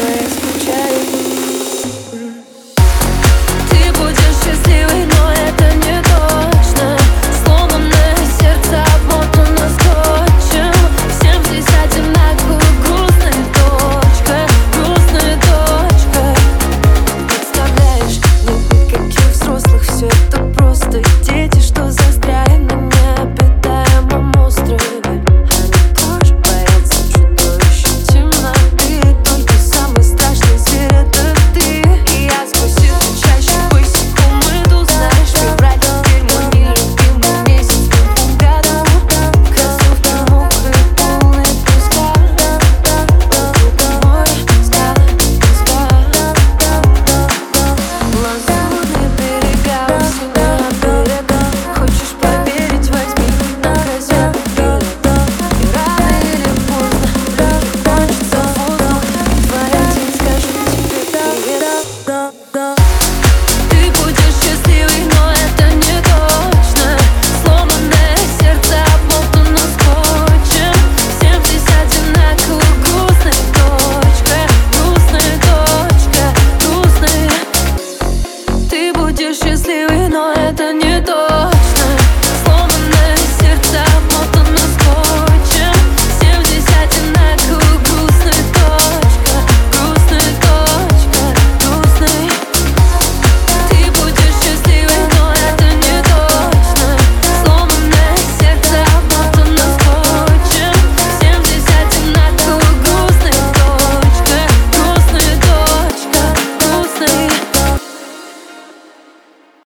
escuché.